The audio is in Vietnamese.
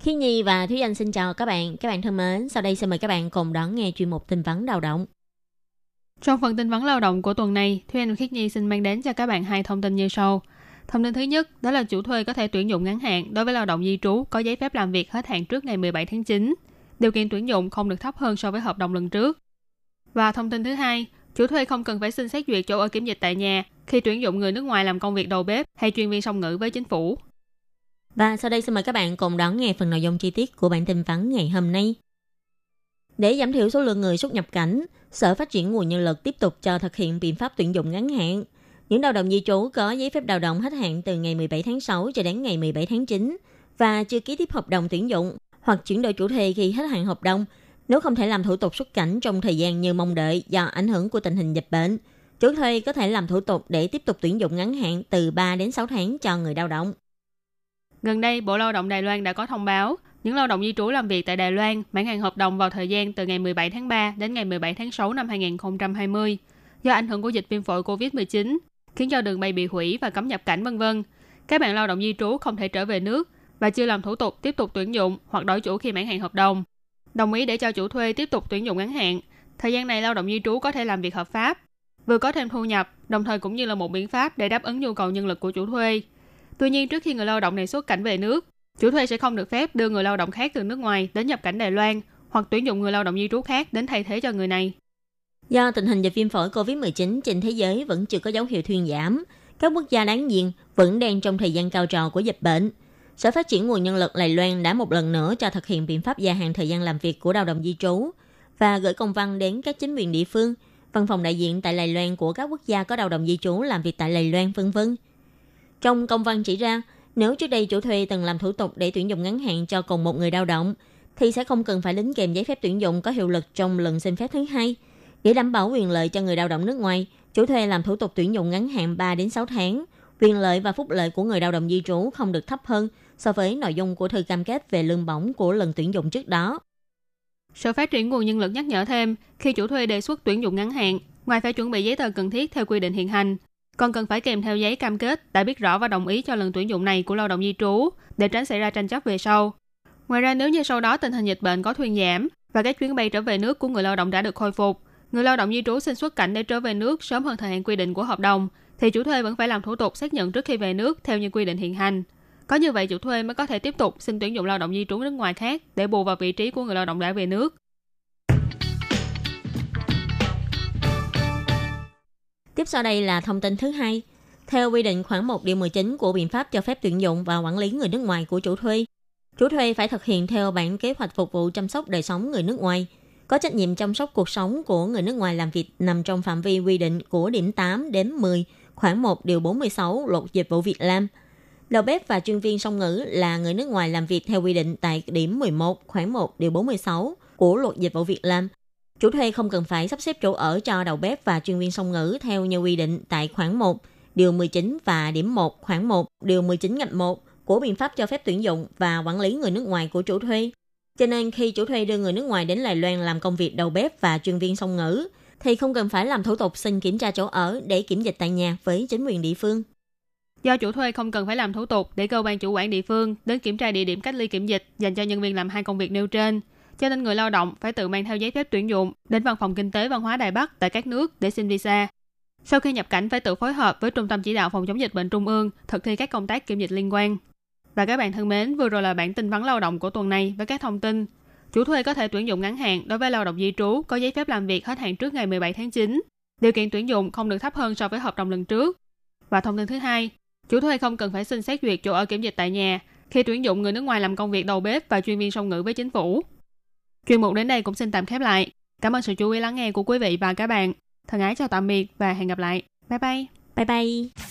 Khi Nhi và Thúy Anh xin chào các bạn. Các bạn thân mến, sau đây xin mời các bạn cùng đón nghe chuyên mục tin vắn lao động. Trong phần tin vắn lao động của tuần này, Thúy Anh và Khiết Nhi xin mang đến cho các bạn hai thông tin như sau. Thông tin thứ nhất, đó là chủ thuê có thể tuyển dụng ngắn hạn đối với lao động di trú có giấy phép làm việc hết hạn trước ngày 17 tháng 9. Điều kiện tuyển dụng không được thấp hơn so với hợp đồng lần trước. Và thông tin thứ hai, chủ thuê không cần phải xin xét duyệt chỗ ở kiểm dịch tại nhà khi tuyển dụng người nước ngoài làm công việc đầu bếp hay chuyên viên song ngữ với chính phủ. Và sau đây xin mời các bạn cùng đón nghe phần nội dung chi tiết của bản tin vắn ngày hôm nay. Để giảm thiểu số lượng người xuất nhập cảnh, Sở Phát triển Nguồn Nhân lực tiếp tục cho thực hiện biện pháp tuyển dụng ngắn hạn. Những lao động di trú có giấy phép lao động hết hạn từ ngày 17 tháng 6 cho đến ngày 17 tháng 9 và chưa ký tiếp hợp đồng tuyển dụng hoặc chuyển đổi chủ thuê khi hết hạn hợp đồng nếu không thể làm thủ tục xuất cảnh trong thời gian như mong đợi do ảnh hưởng của tình hình dịch bệnh. Chủ thuê có thể làm thủ tục để tiếp tục tuyển dụng ngắn hạn từ 3 đến 6 tháng cho người lao động. Gần đây, Bộ Lao động Đài Loan đã có thông báo những lao động di trú làm việc tại Đài Loan mãn hạn hợp đồng vào thời gian từ ngày 17 tháng 3 đến ngày 17 tháng 6 năm 2020 do ảnh hưởng của dịch viêm phổi COVID-19 khiến cho đường bay bị hủy và cấm nhập cảnh vân vân. Các bạn lao động di trú không thể trở về nước và chưa làm thủ tục tiếp tục tuyển dụng hoặc đổi chủ khi mãn hạn hợp đồng. Đồng ý để cho chủ thuê tiếp tục tuyển dụng ngắn hạn. Thời gian này lao động di trú có thể làm việc hợp pháp, vừa có thêm thu nhập, đồng thời cũng như là một biện pháp để đáp ứng nhu cầu nhân lực của chủ thuê. Tuy nhiên, trước khi người lao động này xuất cảnh về nước, chủ thuê sẽ không được phép đưa người lao động khác từ nước ngoài đến nhập cảnh Đài Loan hoặc tuyển dụng người lao động di trú khác đến thay thế cho người này. Do tình hình dịch viêm phổi COVID-19 trên thế giới vẫn chưa có dấu hiệu thuyên giảm, các quốc gia đáng diện vẫn đang trong thời gian cao trào của dịch bệnh. Sở Phát triển Nguồn Nhân lực Đài Loan đã một lần nữa cho thực hiện biện pháp gia hạn thời gian làm việc của lao động di trú và gửi công văn đến các chính quyền địa phương, văn phòng đại diện tại Đài Loan của các quốc gia có lao động di trú làm việc tại Đài Loan vân vân. Trong công văn chỉ ra, nếu trước đây chủ thuê từng làm thủ tục để tuyển dụng ngắn hạn cho cùng một người lao động, thì sẽ không cần phải lính kèm giấy phép tuyển dụng có hiệu lực trong lần xin phép thứ hai. Để đảm bảo quyền lợi cho người lao động nước ngoài, chủ thuê làm thủ tục tuyển dụng ngắn hạn 3 đến 6 tháng. Quyền lợi và phúc lợi của người lao động di trú không được thấp hơn so với nội dung của thư cam kết về lương bổng của lần tuyển dụng trước đó. Sở Phát triển Nguồn Nhân lực nhắc nhở thêm, khi chủ thuê đề xuất tuyển dụng ngắn hạn, ngoài phải chuẩn bị giấy tờ cần thiết theo quy định hiện hành, còn cần phải kèm theo giấy cam kết đã biết rõ và đồng ý cho lần tuyển dụng này của lao động di trú để tránh xảy ra tranh chấp về sau. Ngoài ra nếu như sau đó tình hình dịch bệnh có thuyên giảm và các chuyến bay trở về nước của người lao động đã được khôi phục, người lao động di trú xin xuất cảnh để trở về nước sớm hơn thời hạn quy định của hợp đồng, thì chủ thuê vẫn phải làm thủ tục xác nhận trước khi về nước theo như quy định hiện hành. Có như vậy chủ thuê mới có thể tiếp tục xin tuyển dụng lao động di trú nước ngoài khác để bù vào vị trí của người lao động đã về nước. Tiếp sau đây là thông tin thứ hai. Theo quy định khoảng 1 điều 19 của biện pháp cho phép tuyển dụng và quản lý người nước ngoài của chủ thuê, chủ thuê phải thực hiện theo bản kế hoạch phục vụ chăm sóc đời sống người nước ngoài, có trách nhiệm chăm sóc cuộc sống của người nước ngoài làm việc nằm trong phạm vi quy định của điểm 8 đến 10 khoảng 1 điều 46 luật dịch vụ Việt Nam. Đầu bếp và chuyên viên song ngữ là người nước ngoài làm việc theo quy định tại điểm 11 khoảng 1 điều 46 của luật dịch vụ Việt Nam Chủ thuê không cần phải sắp xếp chỗ ở cho đầu bếp và chuyên viên song ngữ theo như quy định tại khoản 1, điều 19 và điểm 1 khoản 1, điều 19 ngạch 1 của biện pháp cho phép tuyển dụng và quản lý người nước ngoài của chủ thuê. Cho nên khi chủ thuê đưa người nước ngoài đến Lài Loan làm công việc đầu bếp và chuyên viên song ngữ, thì không cần phải làm thủ tục xin kiểm tra chỗ ở để kiểm dịch tại nhà với chính quyền địa phương. Do chủ thuê không cần phải làm thủ tục để cơ quan chủ quản địa phương đến kiểm tra địa điểm cách ly kiểm dịch dành cho nhân viên làm hai công việc nêu trên, cho nên người lao động phải tự mang theo giấy phép tuyển dụng đến văn phòng kinh tế văn hóa Đài Bắc tại các nước để xin visa. Sau khi nhập cảnh phải tự phối hợp với Trung tâm Chỉ đạo Phòng chống dịch bệnh Trung ương thực thi các công tác kiểm dịch liên quan. Và các bạn thân mến, vừa rồi là bản tin vắn lao động của tuần này với các thông tin. Chủ thuê có thể tuyển dụng ngắn hạn đối với lao động di trú có giấy phép làm việc hết hạn trước ngày 17 tháng 9. Điều kiện tuyển dụng không được thấp hơn so với hợp đồng lần trước. Và thông tin thứ hai, chủ thuê không cần phải xin xét duyệt chỗ ở kiểm dịch tại nhà khi tuyển dụng người nước ngoài làm công việc đầu bếp và chuyên viên song ngữ với chính phủ. Chuyên mục đến đây cũng xin tạm khép lại. Cảm ơn sự chú ý lắng nghe của quý vị và các bạn. Thân ái chào tạm biệt và hẹn gặp lại. Bye bye. Bye bye.